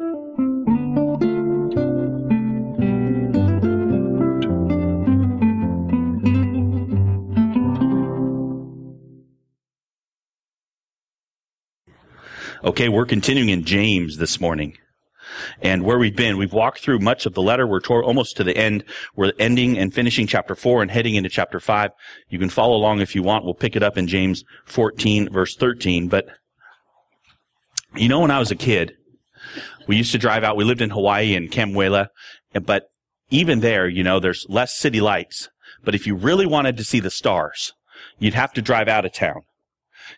Okay, we're continuing in James this morning. And where we've been, we've walked through much of the letter. We're toward, almost to the end. We're ending and finishing chapter 4 and heading into chapter 5. You can follow along if you want. We'll pick it up in James 14, verse 13. But, you know, when I was a kid, we used to drive out. We lived in Hawaii and Kamuela. But even there, you know, there's less city lights. But if you really wanted to see the stars, you'd have to drive out of town.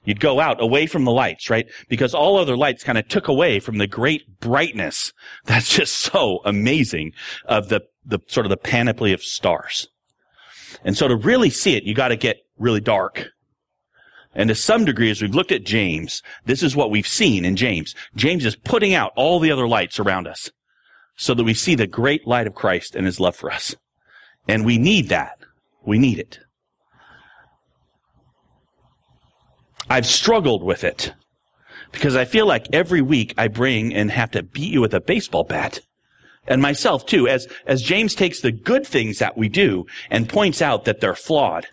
You'd go out away from the lights, right? Because all other lights kind of took away from the great brightness that's just so amazing of the, the sort of the panoply of stars. And so to really see it, you got to get really dark. And to some degree, as we've looked at James, this is what we've seen in James. James is putting out all the other lights around us so that we see the great light of Christ and his love for us. And we need that. We need it. I've struggled with it because I feel like every week I bring and have to beat you with a baseball bat. And myself too, as, as James takes the good things that we do and points out that they're flawed,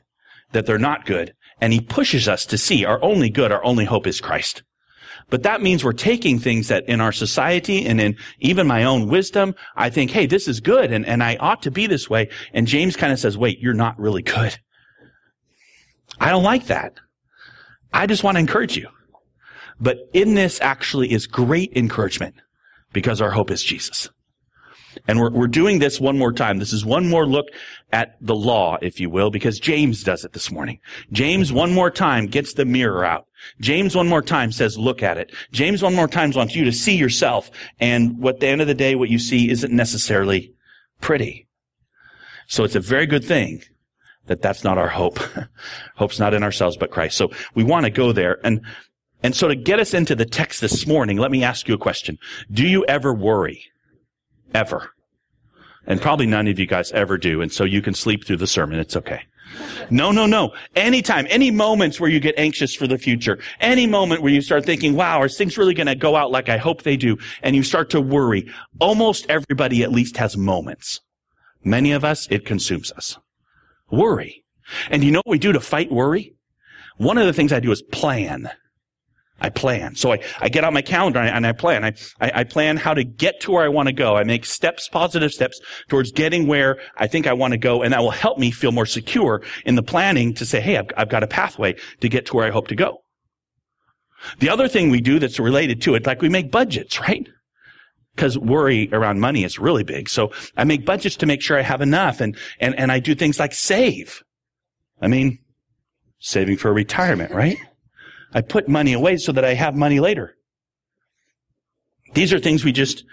that they're not good, and he pushes us to see our only good, our only hope is Christ. But that means we're taking things that in our society and in even my own wisdom, I think, hey, this is good and, and I ought to be this way. And James kind of says, wait, you're not really good. I don't like that. I just want to encourage you. But in this actually is great encouragement because our hope is Jesus. And we're, we're doing this one more time. This is one more look at the law, if you will, because James does it this morning. James one more time gets the mirror out. James one more time says, look at it. James one more time wants you to see yourself. And what the end of the day, what you see isn't necessarily pretty. So it's a very good thing that that's not our hope. Hope's not in ourselves, but Christ. So we want to go there. And, and so to get us into the text this morning, let me ask you a question. Do you ever worry? Ever? And probably none of you guys ever do. And so you can sleep through the sermon. It's okay. No, no, no. Anytime, any moments where you get anxious for the future, any moment where you start thinking, wow, are things really going to go out like I hope they do? And you start to worry. Almost everybody at least has moments. Many of us, it consumes us. Worry. And you know what we do to fight worry? One of the things I do is plan. I plan. So I, I get out my calendar and I, and I plan. I, I, I, plan how to get to where I want to go. I make steps, positive steps towards getting where I think I want to go. And that will help me feel more secure in the planning to say, hey, I've, I've got a pathway to get to where I hope to go. The other thing we do that's related to it, like we make budgets, right? because worry around money is really big. So I make budgets to make sure I have enough and, and, and I do things like save. I mean, saving for retirement, right? I put money away so that I have money later. These are things we just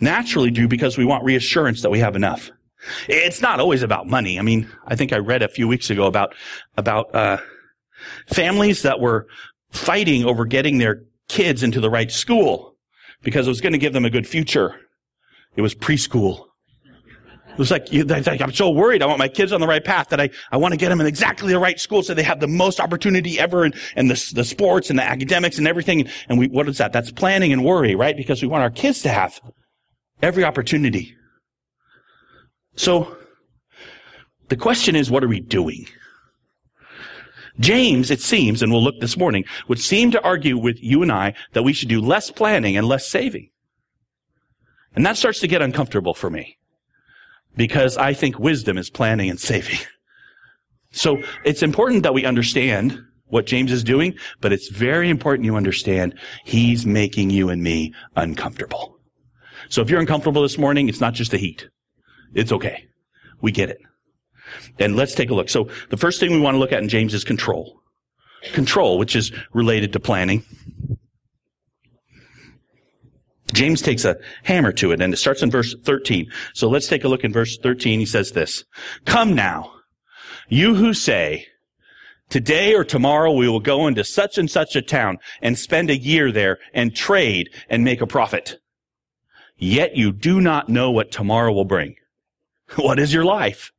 naturally do because we want reassurance that we have enough. It's not always about money. I mean, I think I read a few weeks ago about, about, uh, families that were fighting over getting their kids into the right school because it was going to give them a good future. It was preschool. It was like, I'm so worried. I want my kids on the right path that I, I want to get them in exactly the right school so they have the most opportunity ever and, and the, the sports and the academics and everything. And we, what is that? That's planning and worry, right? Because we want our kids to have every opportunity. So the question is, what are we doing? James, it seems, and we'll look this morning, would seem to argue with you and I that we should do less planning and less saving. And that starts to get uncomfortable for me. Because I think wisdom is planning and saving. So it's important that we understand what James is doing, but it's very important you understand he's making you and me uncomfortable. So if you're uncomfortable this morning, it's not just the heat. It's okay. We get it. And let's take a look. So the first thing we want to look at in James is control. Control, which is related to planning. James takes a hammer to it and it starts in verse 13. So let's take a look in verse 13. He says this, come now, you who say, today or tomorrow we will go into such and such a town and spend a year there and trade and make a profit. Yet you do not know what tomorrow will bring. What is your life?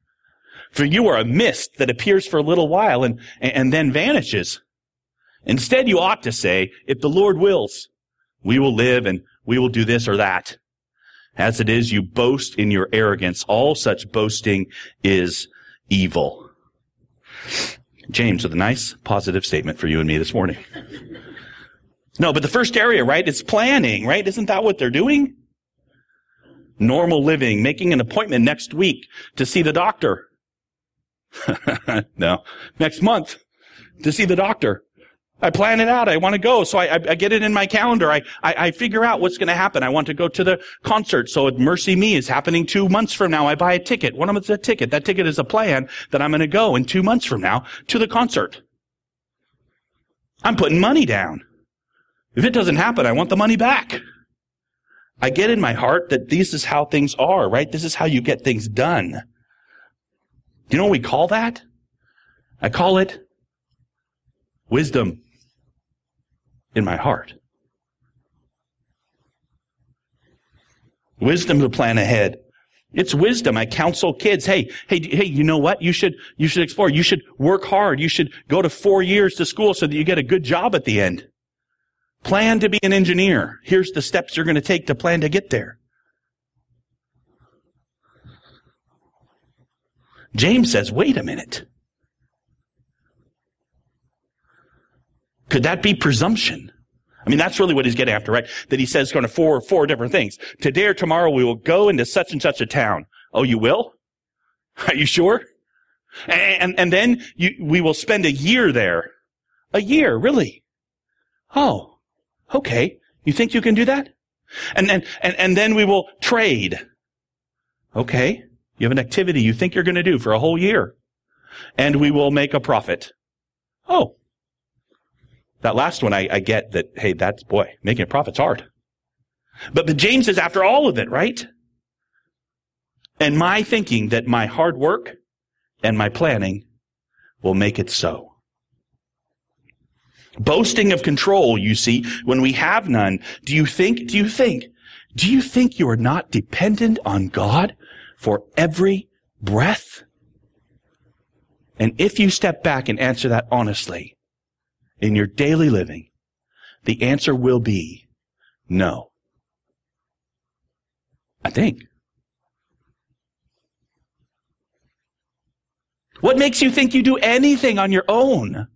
For you are a mist that appears for a little while and, and then vanishes. Instead, you ought to say, if the Lord wills, we will live and we will do this or that. As it is, you boast in your arrogance. All such boasting is evil. James with a nice positive statement for you and me this morning. No, but the first area, right, is planning, right? Isn't that what they're doing? Normal living, making an appointment next week to see the doctor. no, next month to see the doctor. I plan it out. I want to go. So I, I, get it in my calendar. I, I, I figure out what's going to happen. I want to go to the concert. So MercyMe is happening two months from now. I buy a ticket. One of it's a ticket. That ticket is a plan that I'm going to go in two months from now to the concert. I'm putting money down. If it doesn't happen, I want the money back. I get in my heart that this is how things are, right? This is how you get things done. Do you know what we call that? I call it wisdom in my heart. Wisdom to plan ahead. It's wisdom. I counsel kids. Hey, hey, hey, you know what? You should, you should explore. You should work hard. You should go to four years to school so that you get a good job at the end. Plan to be an engineer. Here's the steps you're going to take to plan to get there. James says, wait a minute. Could that be presumption? I mean, that's really what he's getting after, right? That he says going to four, four different things. Today or tomorrow we will go into such and such a town. Oh, you will? Are you sure? And, and then you, we will spend a year there. A year, really? Oh, okay. You think you can do that? And then, and, and then we will trade. Okay. You have an activity you think you're going to do for a whole year. And we will make a profit. Oh, that last one, I, I get that, hey, that's, boy, making a profit's hard. But, but James is after all of it, right? And my thinking that my hard work and my planning will make it so. Boasting of control, you see, when we have none, do you think, do you think, do you think you are not dependent on God for every breath? And if you step back and answer that honestly, in your daily living, the answer will be no. I think. What makes you think you do anything on your own?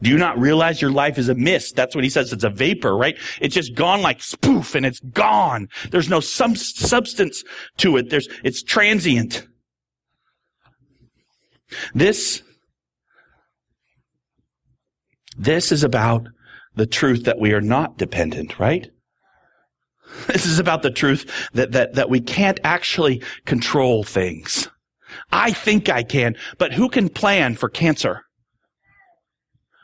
Do you not realize your life is a mist? That's what he says. It's a vapor, right? It's just gone like spoof and it's gone. There's no some substance to it. There's, it's transient. This this is about the truth that we are not dependent, right? This is about the truth that, that, that we can't actually control things. I think I can, but who can plan for cancer?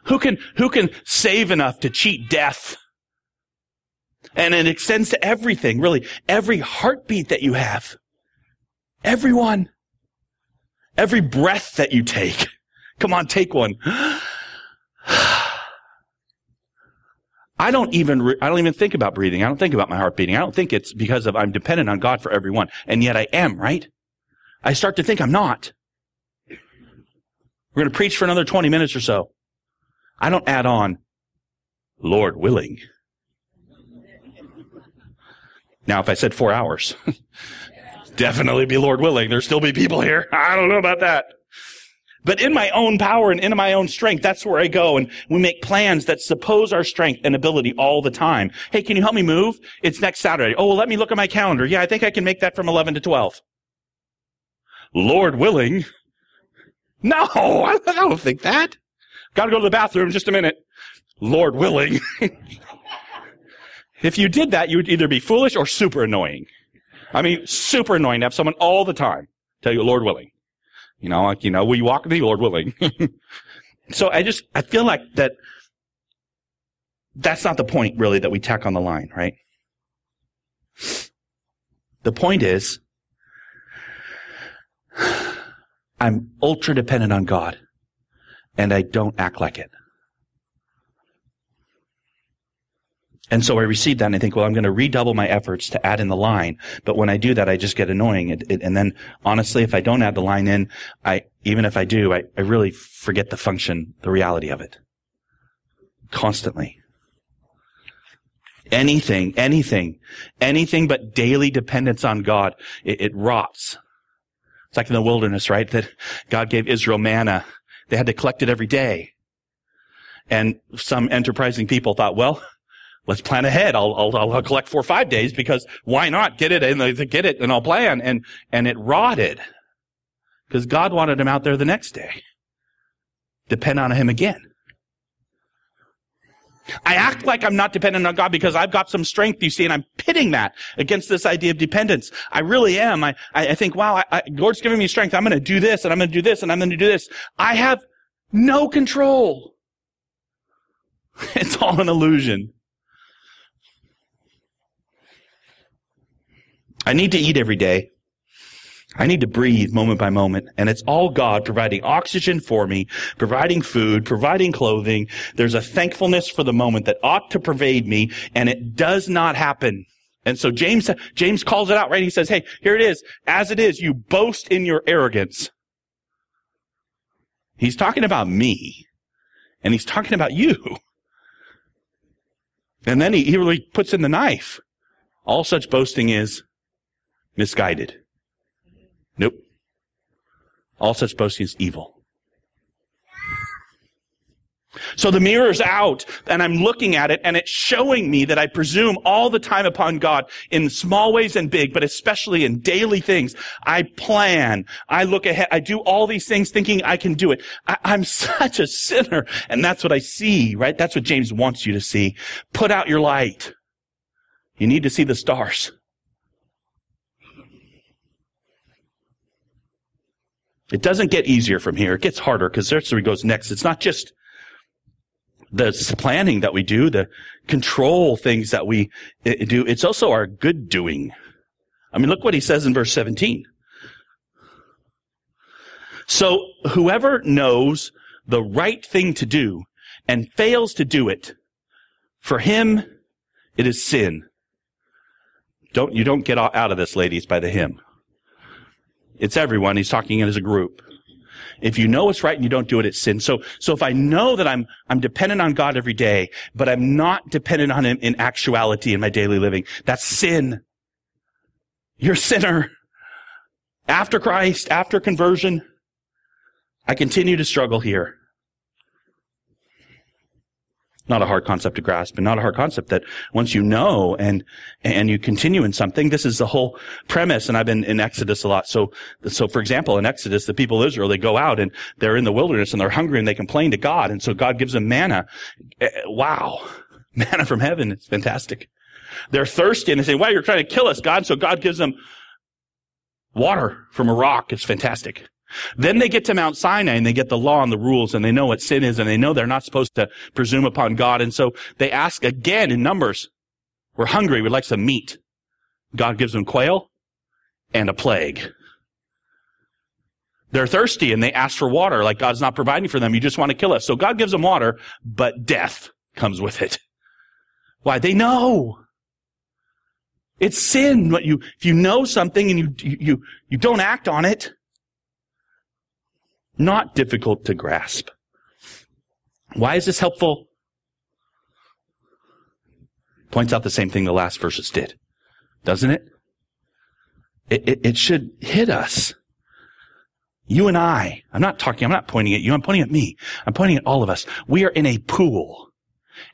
Who can, who can save enough to cheat death? And it extends to everything, really. Every heartbeat that you have. Everyone. Every breath that you take. Come on, take one. I don't even, re- I don't even think about breathing. I don't think about my heart beating. I don't think it's because of I'm dependent on God for everyone. And yet I am, right? I start to think I'm not. We're going to preach for another 20 minutes or so. I don't add on, Lord willing. Now, if I said four hours, definitely be Lord willing. There'll still be people here. I don't know about that. But in my own power and in my own strength, that's where I go. And we make plans that suppose our strength and ability all the time. Hey, can you help me move? It's next Saturday. Oh, well, let me look at my calendar. Yeah, I think I can make that from 11 to 12. Lord willing. No, I don't think that. Gotta go to the bathroom just a minute. Lord willing. if you did that, you would either be foolish or super annoying. I mean, super annoying to have someone all the time tell you, Lord willing. You know, like, you know, we walk with me, Lord willing? so I just, I feel like that that's not the point really that we tack on the line, right? The point is, I'm ultra dependent on God and I don't act like it. And so I receive that and I think, well, I'm going to redouble my efforts to add in the line. But when I do that, I just get annoying. It, it, and then honestly, if I don't add the line in, I, even if I do, I, I really forget the function, the reality of it. Constantly. Anything, anything, anything but daily dependence on God, it, it rots. It's like in the wilderness, right? That God gave Israel manna. They had to collect it every day. And some enterprising people thought, well, let's plan ahead. I'll, I'll, I'll collect four or five days because why not get it and get it and I'll plan. And, and it rotted because God wanted him out there the next day. Depend on him again. I act like I'm not dependent on God because I've got some strength, you see, and I'm pitting that against this idea of dependence. I really am. I, I think, wow, I, I, Lord's giving me strength. I'm going to do this and I'm going to do this and I'm going to do this. I have no control. It's all an illusion. I need to eat every day. I need to breathe moment by moment. And it's all God providing oxygen for me, providing food, providing clothing. There's a thankfulness for the moment that ought to pervade me, and it does not happen. And so James, James calls it out, right? He says, hey, here it is. As it is, you boast in your arrogance. He's talking about me. And he's talking about you. And then he, he really puts in the knife. All such boasting is misguided. Nope. All such boasting is evil. So the mirror's out and I'm looking at it and it's showing me that I presume all the time upon God in small ways and big, but especially in daily things. I plan. I look ahead. I do all these things thinking I can do it. I, I'm such a sinner. And that's what I see, right? That's what James wants you to see. Put out your light. You need to see the stars. It doesn't get easier from here. It gets harder because that's where he goes next. It's not just the planning that we do, the control things that we eh, do. It's also our good doing. I mean, look what he says in verse 17. So whoever knows the right thing to do and fails to do it, for him, it is sin. Don't, you don't get out of this, ladies, by the hymn. It's everyone. He's talking in as a group. If you know what's right and you don't do it, it's sin. So, so if I know that I'm, I'm dependent on God every day, but I'm not dependent on Him in actuality in my daily living, that's sin. You're a sinner. After Christ, after conversion, I continue to struggle here. Not a hard concept to grasp and not a hard concept that once you know and, and you continue in something, this is the whole premise. And I've been in Exodus a lot. So, so for example, in Exodus, the people of Israel, they go out and they're in the wilderness and they're hungry and they complain to God. And so God gives them manna. Eh, wow. Manna from heaven. It's fantastic. They're thirsty and they say, wow, you're trying to kill us, God. So God gives them water from a rock. It's fantastic. Then they get to Mount Sinai and they get the law and the rules and they know what sin is and they know they're not supposed to presume upon God. And so they ask again in Numbers, we're hungry, we'd like some meat. God gives them quail and a plague. They're thirsty and they ask for water like God's not providing for them. You just want to kill us. So God gives them water, but death comes with it. Why? They know. It's sin. What you, if you know something and you, you, you don't act on it, not difficult to grasp. Why is this helpful? Points out the same thing the last verses did, doesn't it? It, it, it should hit us. You and I, I'm not talking, I'm not pointing at you, I'm pointing at me. I'm pointing at all of us. We are in a pool,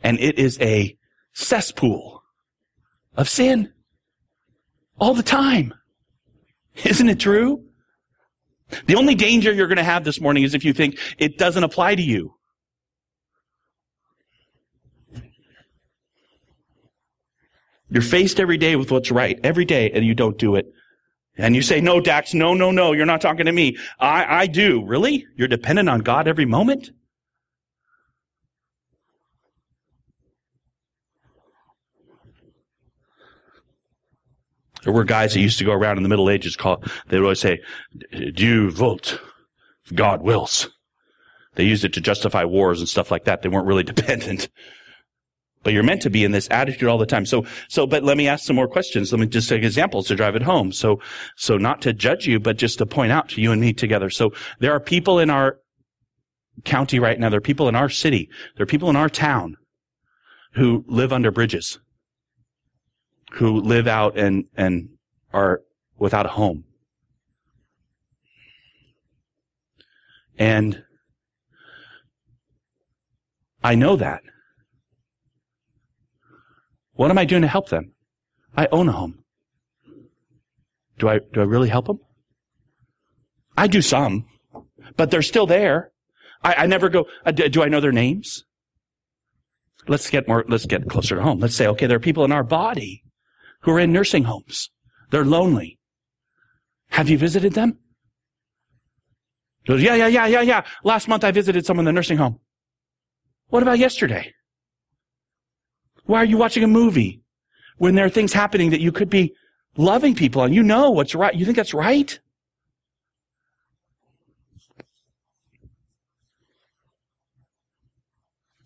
and it is a cesspool of sin. All the time. Isn't it true? The only danger you're going to have this morning is if you think it doesn't apply to you. You're faced every day with what's right, every day, and you don't do it. And you say, no, Dax, no, no, no, you're not talking to me. I, I do. Really? You're dependent on God every moment? There were guys that used to go around in the Middle Ages call, they would always say, Deus vult, God wills. They used it to justify wars and stuff like that. They weren't really dependent. But you're meant to be in this attitude all the time. So, so, but let me ask some more questions. Let me just take examples to drive it home. So, so not to judge you, but just to point out to you and me together. So there are people in our county right now. There are people in our city. There are people in our town who live under bridges. Who live out and, and are without a home. And I know that. What am I doing to help them? I own a home. Do I, do I really help them? I do some, but they're still there. I, I never go, uh, do I know their names? Let's get more, let's get closer to home. Let's say, okay, there are people in our body who are in nursing homes. They're lonely. Have you visited them? Yeah, yeah, yeah, yeah, yeah. Last month I visited someone in the nursing home. What about yesterday? Why are you watching a movie when there are things happening that you could be loving people and you know what's right? You think that's right?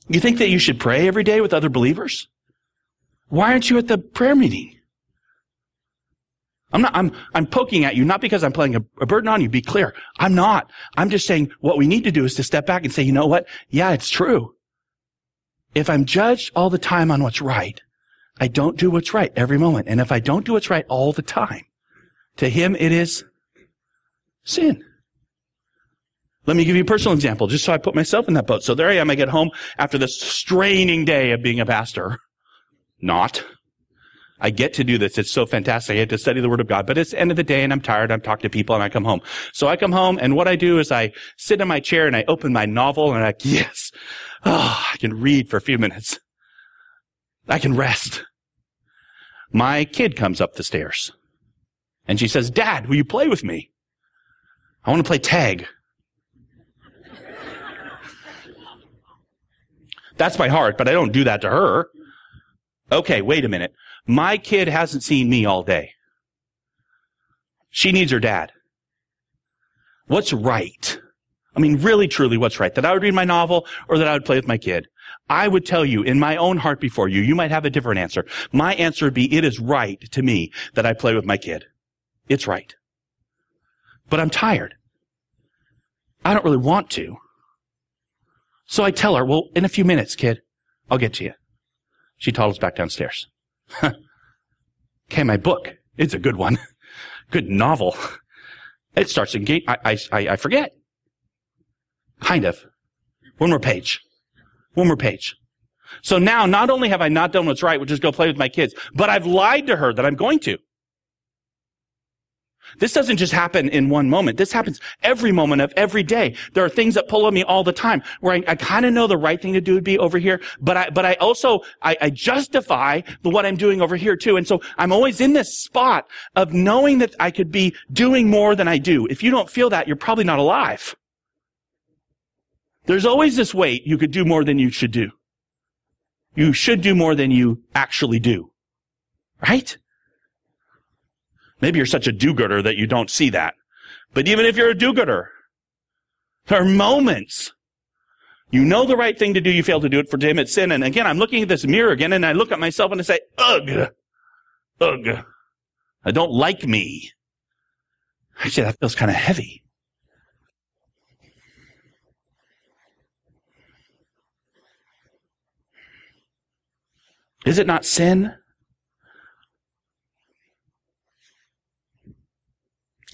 You think that you should pray every day with other believers? Why aren't you at the prayer meeting? I'm not, I'm, I'm poking at you, not because I'm playing a, a, burden on you. Be clear. I'm not. I'm just saying what we need to do is to step back and say, you know what? Yeah, it's true. If I'm judged all the time on what's right, I don't do what's right every moment. And if I don't do what's right all the time, to him it is sin. Let me give you a personal example, just so I put myself in that boat. So there I am. I get home after this straining day of being a pastor. Not. I get to do this. It's so fantastic. I get to study the Word of God. But it's the end of the day and I'm tired. I'm talking to people and I come home. So I come home and what I do is I sit in my chair and I open my novel and I'm like, yes, oh, I can read for a few minutes. I can rest. My kid comes up the stairs and she says, Dad, will you play with me? I want to play tag. That's my heart, but I don't do that to her. Okay, wait a minute. My kid hasn't seen me all day. She needs her dad. What's right? I mean, really, truly, what's right? That I would read my novel or that I would play with my kid? I would tell you in my own heart before you, you might have a different answer. My answer would be, it is right to me that I play with my kid. It's right. But I'm tired. I don't really want to. So I tell her, well, in a few minutes, kid, I'll get to you. She toddles back downstairs. okay, my book. It's a good one. good novel. It starts in gate. I, I, I forget. Kind of. One more page. One more page. So now, not only have I not done what's right, which is go play with my kids, but I've lied to her that I'm going to. This doesn't just happen in one moment. This happens every moment of every day. There are things that pull on me all the time where I, I kind of know the right thing to do would be over here, but I, but I also, I, I justify the, what I'm doing over here too. And so I'm always in this spot of knowing that I could be doing more than I do. If you don't feel that, you're probably not alive. There's always this weight you could do more than you should do. You should do more than you actually do. Right? Maybe you're such a do-gooder that you don't see that. But even if you're a do-gooder, there are moments you know the right thing to do, you fail to do it for it's sin. And again, I'm looking at this mirror again and I look at myself and I say, ugh, ugh, I don't like me. Actually, that feels kind of heavy. Is it not sin?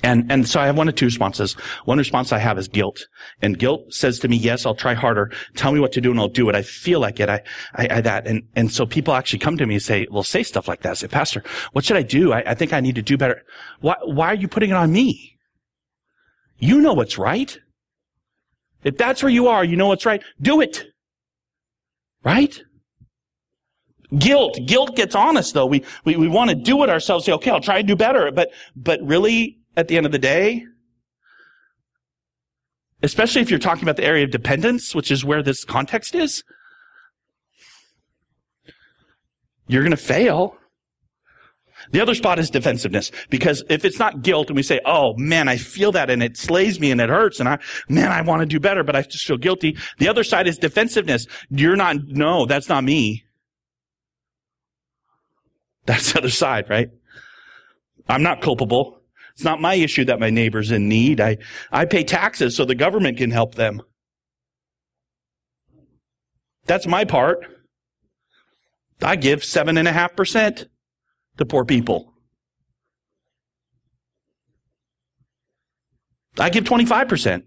And, and so I have one of two responses. One response I have is guilt. And guilt says to me, yes, I'll try harder. Tell me what to do and I'll do it. I feel like it. I, I, I that. And, and so people actually come to me and say, well, say stuff like that. I say, Pastor, what should I do? I, I think I need to do better. Why, why are you putting it on me? You know what's right. If that's where you are, you know what's right. Do it. Right? Guilt. Guilt gets on us though. We, we, we want to do it ourselves. Say, okay, I'll try to do better. But, but really, at the end of the day, especially if you're talking about the area of dependence, which is where this context is, you're going to fail. The other spot is defensiveness. Because if it's not guilt and we say, oh man, I feel that and it slays me and it hurts and I, man, I want to do better, but I just feel guilty. The other side is defensiveness. You're not, no, that's not me. That's the other side, right? I'm not culpable. It's not my issue that my neighbor's in need. I, I pay taxes so the government can help them. That's my part. I give seven and a half percent. to poor people. I give 25%.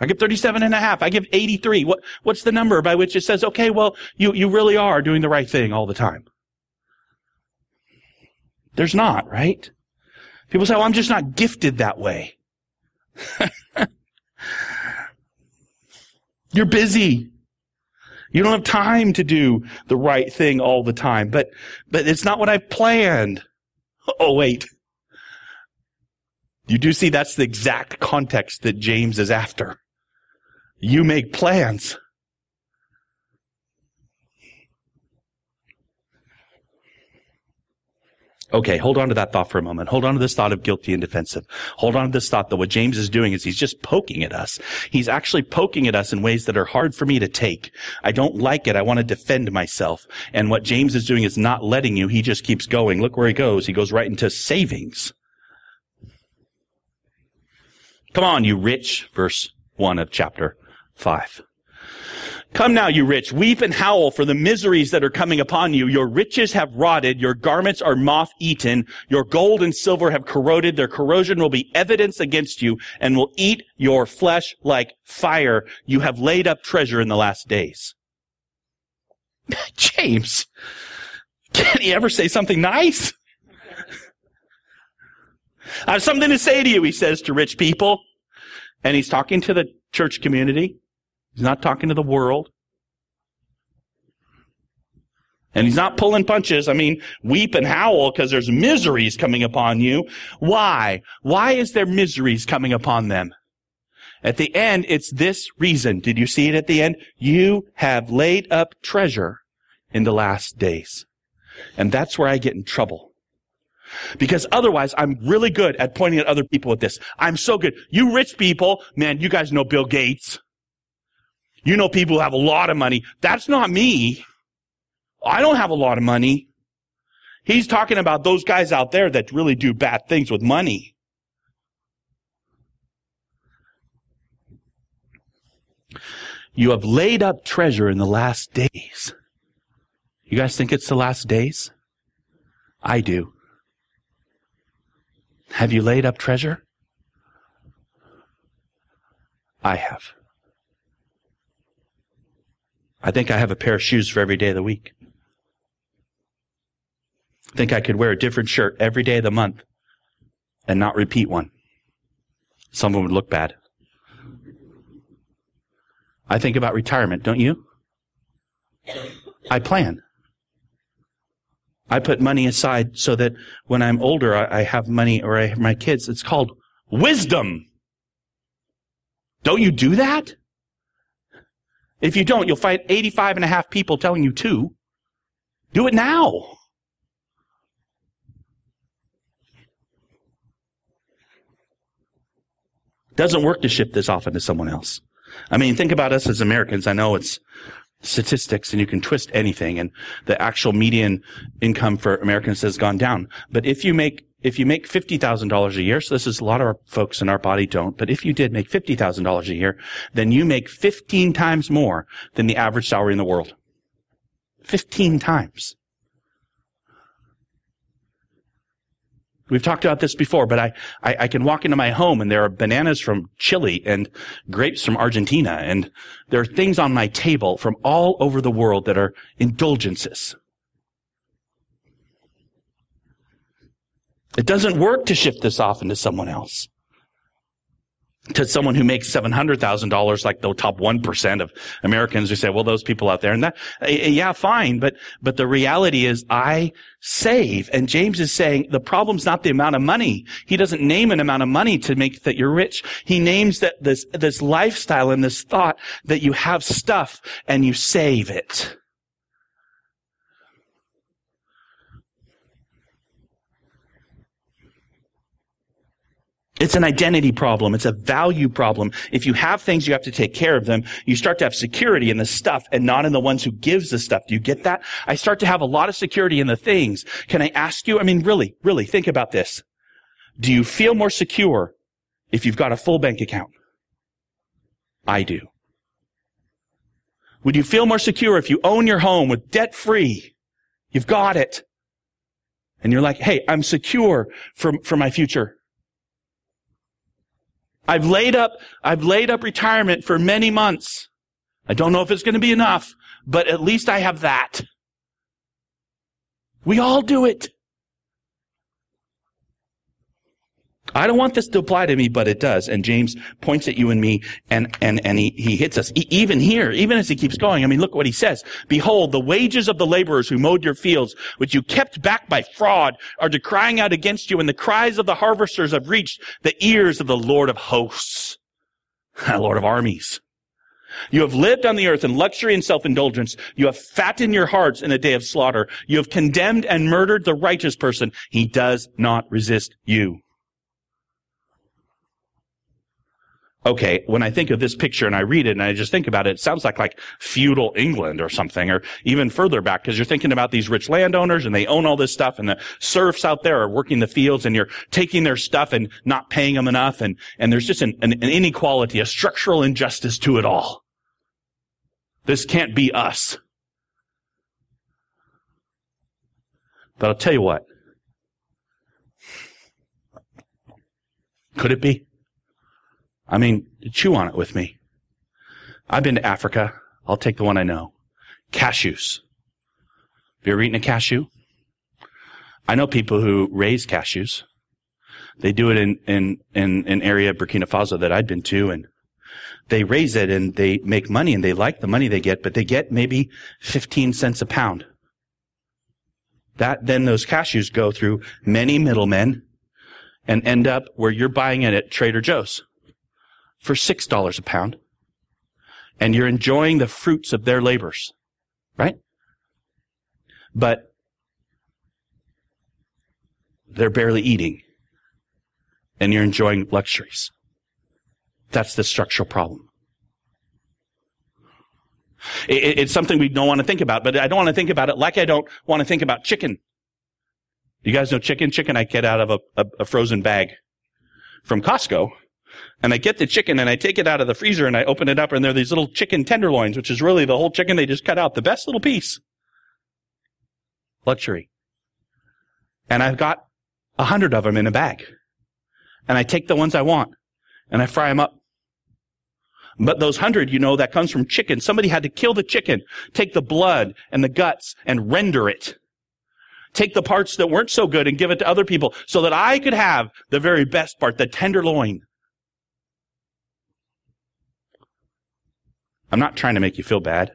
I give 37 and a half. I give 83. What, what's the number by which it says, okay, well, you, you really are doing the right thing all the time? There's not, right? People say, well, I'm just not gifted that way. You're busy. You don't have time to do the right thing all the time, but, but it's not what I've planned. Oh, wait. You do see that's the exact context that James is after. You make plans. Okay, hold on to that thought for a moment. Hold on to this thought of guilty and defensive. Hold on to this thought that what James is doing is he's just poking at us. He's actually poking at us in ways that are hard for me to take. I don't like it. I want to defend myself. And what James is doing is not letting you. He just keeps going. Look where he goes. He goes right into savings. Come on, you rich, verse 1 of chapter 5. Come now, you rich, weep and howl for the miseries that are coming upon you. Your riches have rotted, your garments are moth-eaten, your gold and silver have corroded, their corrosion will be evidence against you and will eat your flesh like fire. You have laid up treasure in the last days. James, can he ever say something nice? I have something to say to you, he says to rich people. And he's talking to the church community. He's not talking to the world. And he's not pulling punches. I mean, weep and howl because there's miseries coming upon you. Why? Why is there miseries coming upon them? At the end, it's this reason. Did you see it at the end? You have laid up treasure in the last days. And that's where I get in trouble. Because otherwise, I'm really good at pointing at other people with this. I'm so good. You rich people, man, you guys know Bill Gates. You know people who have a lot of money. That's not me. I don't have a lot of money. He's talking about those guys out there that really do bad things with money. You have laid up treasure in the last days. You guys think it's the last days? I do. Have you laid up treasure? I have. I think I have a pair of shoes for every day of the week. I think I could wear a different shirt every day of the month and not repeat one. Someone would look bad. I think about retirement, don't you? I plan. I put money aside so that when I'm older, I, I have money or I have my kids. It's called wisdom. Don't you do that? If you don't, you'll find 85 and a half people telling you to. Do it now. Doesn't work to ship this off into someone else. I mean, think about us as Americans. I know it's statistics and you can twist anything and the actual median income for Americans has gone down. But if you make if you make $50,000 a year, so this is a lot of our folks in our body don't, but if you did make $50,000 a year, then you make 15 times more than the average salary in the world. 15 times. We've talked about this before, but I, I, I, can walk into my home and there are bananas from Chile and grapes from Argentina and there are things on my table from all over the world that are indulgences. It doesn't work to shift this off into someone else to someone who makes $700,000 like the top 1% of Americans who say, well, those people out there and that, eh, eh, yeah, fine. But, but the reality is I save. And James is saying the problem's not the amount of money. He doesn't name an amount of money to make that you're rich. He names that this, this lifestyle and this thought that you have stuff and you save it. It's an identity problem. It's a value problem. If you have things, you have to take care of them. You start to have security in the stuff and not in the ones who gives the stuff. Do you get that? I start to have a lot of security in the things. Can I ask you? I mean, really, really think about this. Do you feel more secure if you've got a full bank account? I do. Would you feel more secure if you own your home with debt free? You've got it. And you're like, hey, I'm secure for, for my future. I've laid up, I've laid up retirement for many months. I don't know if it's going to be enough, but at least I have that. We all do it. I don't want this to apply to me, but it does. And James points at you and me and, and, and he, he hits us. even here, even as he keeps going, I mean, look what he says. Behold, the wages of the laborers who mowed your fields, which you kept back by fraud, are decrying out against you, and the cries of the harvesters have reached the ears of the Lord of hosts, Lord of armies. You have lived on the earth in luxury and self-indulgence. You have fattened your hearts in a day of slaughter. You have condemned and murdered the righteous person. He does not resist you. Okay, when I think of this picture and I read it and I just think about it, it sounds like like feudal England or something, or even further back, because you're thinking about these rich landowners and they own all this stuff and the serfs out there are working the fields and you're taking their stuff and not paying them enough and, and there's just an, an, an inequality, a structural injustice to it all. This can't be us. But I'll tell you what. Could it be? I mean, chew on it with me. I've been to Africa. I'll take the one I know. Cashews. Have you ever eaten a cashew? I know people who raise cashews. They do it in, in, in an area of Burkina Faso that I'd been to and they raise it and they make money and they like the money they get, but they get maybe 15 cents a pound. That, then those cashews go through many middlemen and end up where you're buying it at Trader Joe's for $6 a pound. And you're enjoying the fruits of their labors. Right? But they're barely eating. And you're enjoying luxuries. That's the structural problem. It, it's something we don't want to think about, but I don't want to think about it like I don't want to think about chicken. You guys know chicken? Chicken I get out of a, a, a frozen bag from Costco and I get the chicken and I take it out of the freezer and I open it up and there are these little chicken tenderloins, which is really the whole chicken they just cut out. The best little piece. Luxury. And I've got a hundred of them in a bag. And I take the ones I want and I fry them up. But those hundred, you know, that comes from chicken. Somebody had to kill the chicken, take the blood and the guts and render it. Take the parts that weren't so good and give it to other people so that I could have the very best part, the tenderloin. I'm not trying to make you feel bad.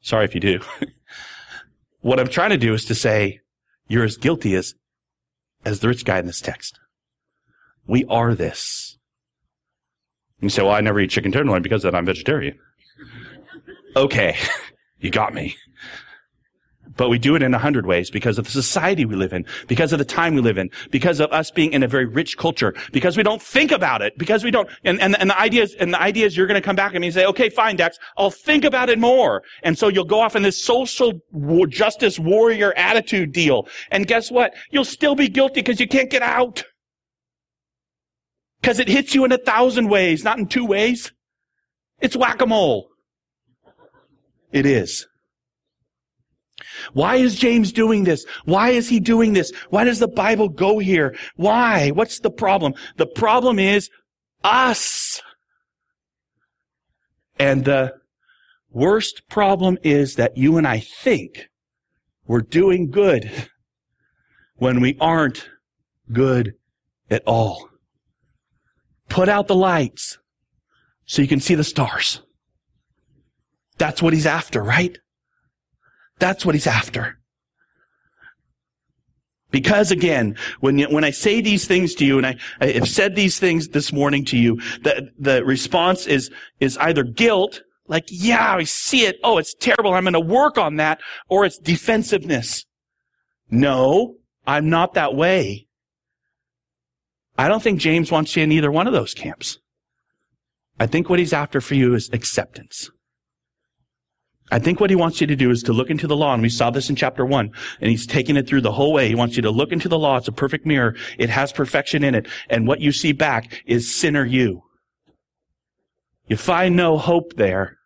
Sorry if you do. what I'm trying to do is to say you're as guilty as, as the rich guy in this text. We are this. You say, well, I never eat chicken tenderloin because then I'm vegetarian. okay. You got me. But we do it in a hundred ways because of the society we live in, because of the time we live in, because of us being in a very rich culture, because we don't think about it, because we don't, and, and, and the idea is, and the idea is you're going to come back and me and say, okay, fine, Dex, I'll think about it more. And so you'll go off in this social justice warrior attitude deal. And guess what? You'll still be guilty because you can't get out. Because it hits you in a thousand ways, not in two ways. It's whack-a-mole. It is. Why is James doing this? Why is he doing this? Why does the Bible go here? Why? What's the problem? The problem is us. And the worst problem is that you and I think we're doing good when we aren't good at all. Put out the lights so you can see the stars. That's what he's after, right? That's what he's after. Because again, when you, when I say these things to you, and I, I have said these things this morning to you, the, the response is, is either guilt, like, yeah, I see it. Oh, it's terrible. I'm going to work on that. Or it's defensiveness. No, I'm not that way. I don't think James wants you in either one of those camps. I think what he's after for you is acceptance. I think what he wants you to do is to look into the law, and we saw this in chapter one, and he's taking it through the whole way. He wants you to look into the law. It's a perfect mirror. It has perfection in it. And what you see back is sinner you. You find no hope there.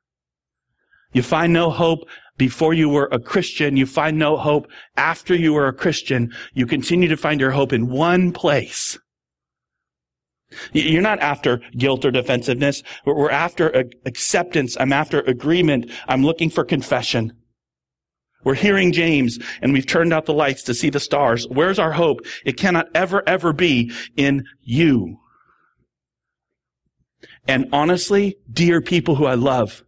You find no hope before you were a Christian. You find no hope after you were a Christian. You continue to find your hope in one place. You're not after guilt or defensiveness. We're after acceptance. I'm after agreement. I'm looking for confession. We're hearing James and we've turned out the lights to see the stars. Where's our hope? It cannot ever, ever be in you. And honestly, dear people who I love,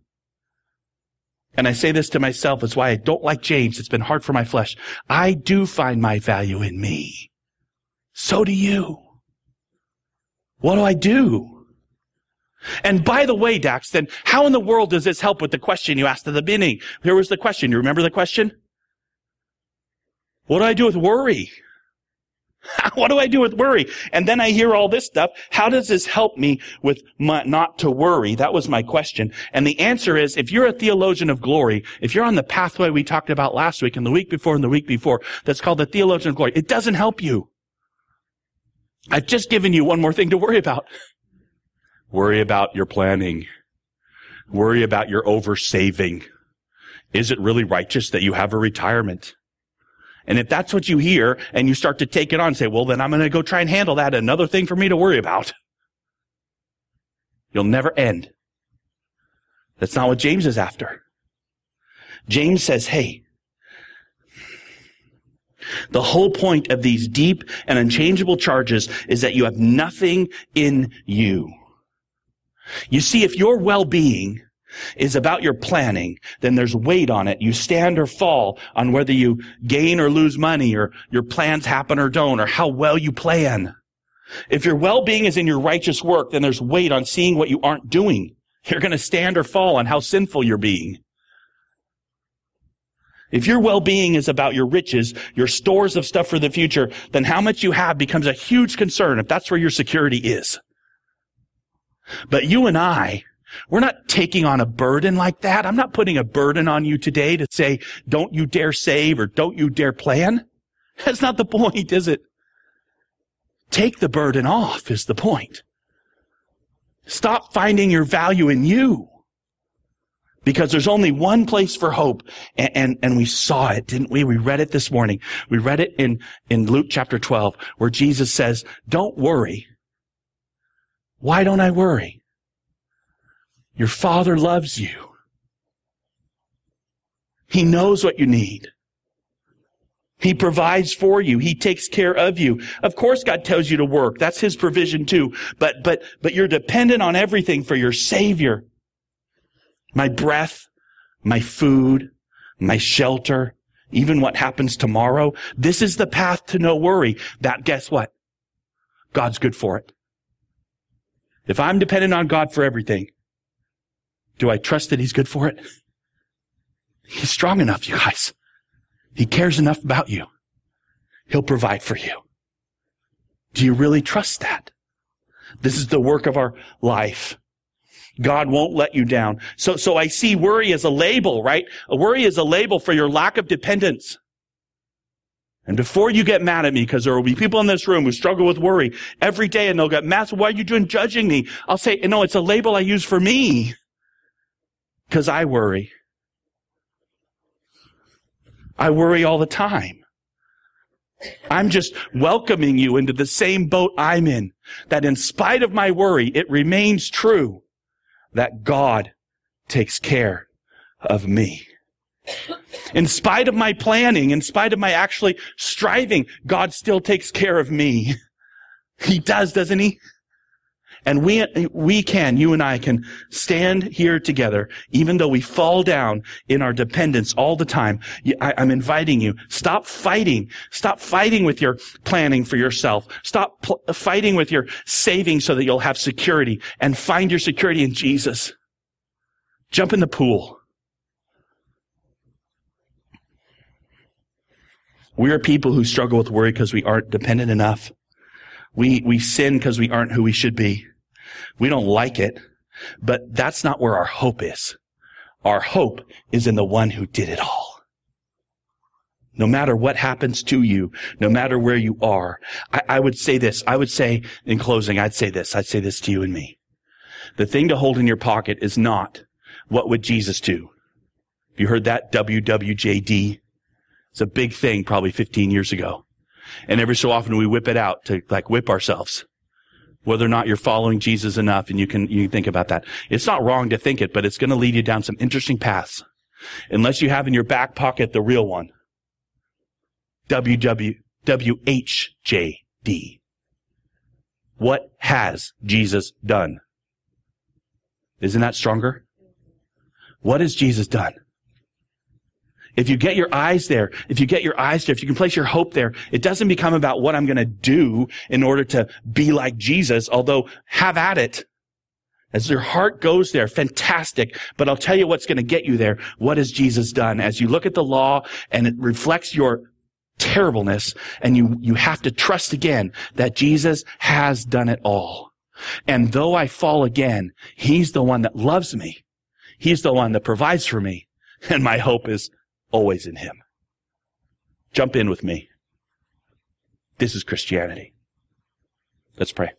and I say this to myself, it's why I don't like James. It's been hard for my flesh. I do find my value in me. So do you. What do I do? And by the way, Dax, then how in the world does this help with the question you asked at the beginning? Here was the question. You remember the question? What do I do with worry? what do I do with worry? And then I hear all this stuff. How does this help me with my, not to worry? That was my question. And the answer is, if you're a theologian of glory, if you're on the pathway we talked about last week and the week before and the week before, that's called the theologian of glory, it doesn't help you. I've just given you one more thing to worry about. Worry about your planning. Worry about your oversaving. Is it really righteous that you have a retirement? And if that's what you hear and you start to take it on say, well, then I'm going to go try and handle that. Another thing for me to worry about. You'll never end. That's not what James is after. James says, hey, the whole point of these deep and unchangeable charges is that you have nothing in you. You see, if your well-being is about your planning, then there's weight on it. You stand or fall on whether you gain or lose money or your plans happen or don't or how well you plan. If your well-being is in your righteous work, then there's weight on seeing what you aren't doing. You're going to stand or fall on how sinful you're being. If your well-being is about your riches, your stores of stuff for the future, then how much you have becomes a huge concern if that's where your security is. But you and I, we're not taking on a burden like that. I'm not putting a burden on you today to say, don't you dare save or don't you dare plan. That's not the point, is it? Take the burden off is the point. Stop finding your value in you. Because there's only one place for hope. And, and, and, we saw it, didn't we? We read it this morning. We read it in, in Luke chapter 12, where Jesus says, don't worry. Why don't I worry? Your father loves you. He knows what you need. He provides for you. He takes care of you. Of course, God tells you to work. That's His provision too. But, but, but you're dependent on everything for your Savior my breath, my food, my shelter, even what happens tomorrow. This is the path to no worry. That guess what? God's good for it. If I'm dependent on God for everything, do I trust that He's good for it? He's strong enough, you guys. He cares enough about you. He'll provide for you. Do you really trust that? This is the work of our life. God won't let you down. So, so I see worry as a label, right? A worry is a label for your lack of dependence. And before you get mad at me, because there will be people in this room who struggle with worry every day and they'll get mad, why are you doing judging me? I'll say, no, it's a label I use for me. Because I worry. I worry all the time. I'm just welcoming you into the same boat I'm in. That in spite of my worry, it remains true that God takes care of me. In spite of my planning, in spite of my actually striving, God still takes care of me. He does, doesn't he? And we, we can, you and I can stand here together, even though we fall down in our dependence all the time. I, am inviting you, stop fighting. Stop fighting with your planning for yourself. Stop pl- fighting with your saving so that you'll have security and find your security in Jesus. Jump in the pool. We are people who struggle with worry because we aren't dependent enough. We, we sin because we aren't who we should be. We don't like it, but that's not where our hope is. Our hope is in the one who did it all. No matter what happens to you, no matter where you are, I, I, would say this. I would say in closing, I'd say this. I'd say this to you and me. The thing to hold in your pocket is not what would Jesus do? You heard that? WWJD. It's a big thing probably 15 years ago. And every so often we whip it out to like whip ourselves. Whether or not you're following Jesus enough and you can, you can think about that. It's not wrong to think it, but it's going to lead you down some interesting paths. Unless you have in your back pocket the real one. WW, WHJD. What has Jesus done? Isn't that stronger? What has Jesus done? If you get your eyes there, if you get your eyes there, if you can place your hope there, it doesn't become about what I'm going to do in order to be like Jesus, although have at it. As your heart goes there, fantastic. But I'll tell you what's going to get you there. What has Jesus done? As you look at the law and it reflects your terribleness and you, you have to trust again that Jesus has done it all. And though I fall again, He's the one that loves me. He's the one that provides for me. And my hope is always in Him. Jump in with me. This is Christianity. Let's pray.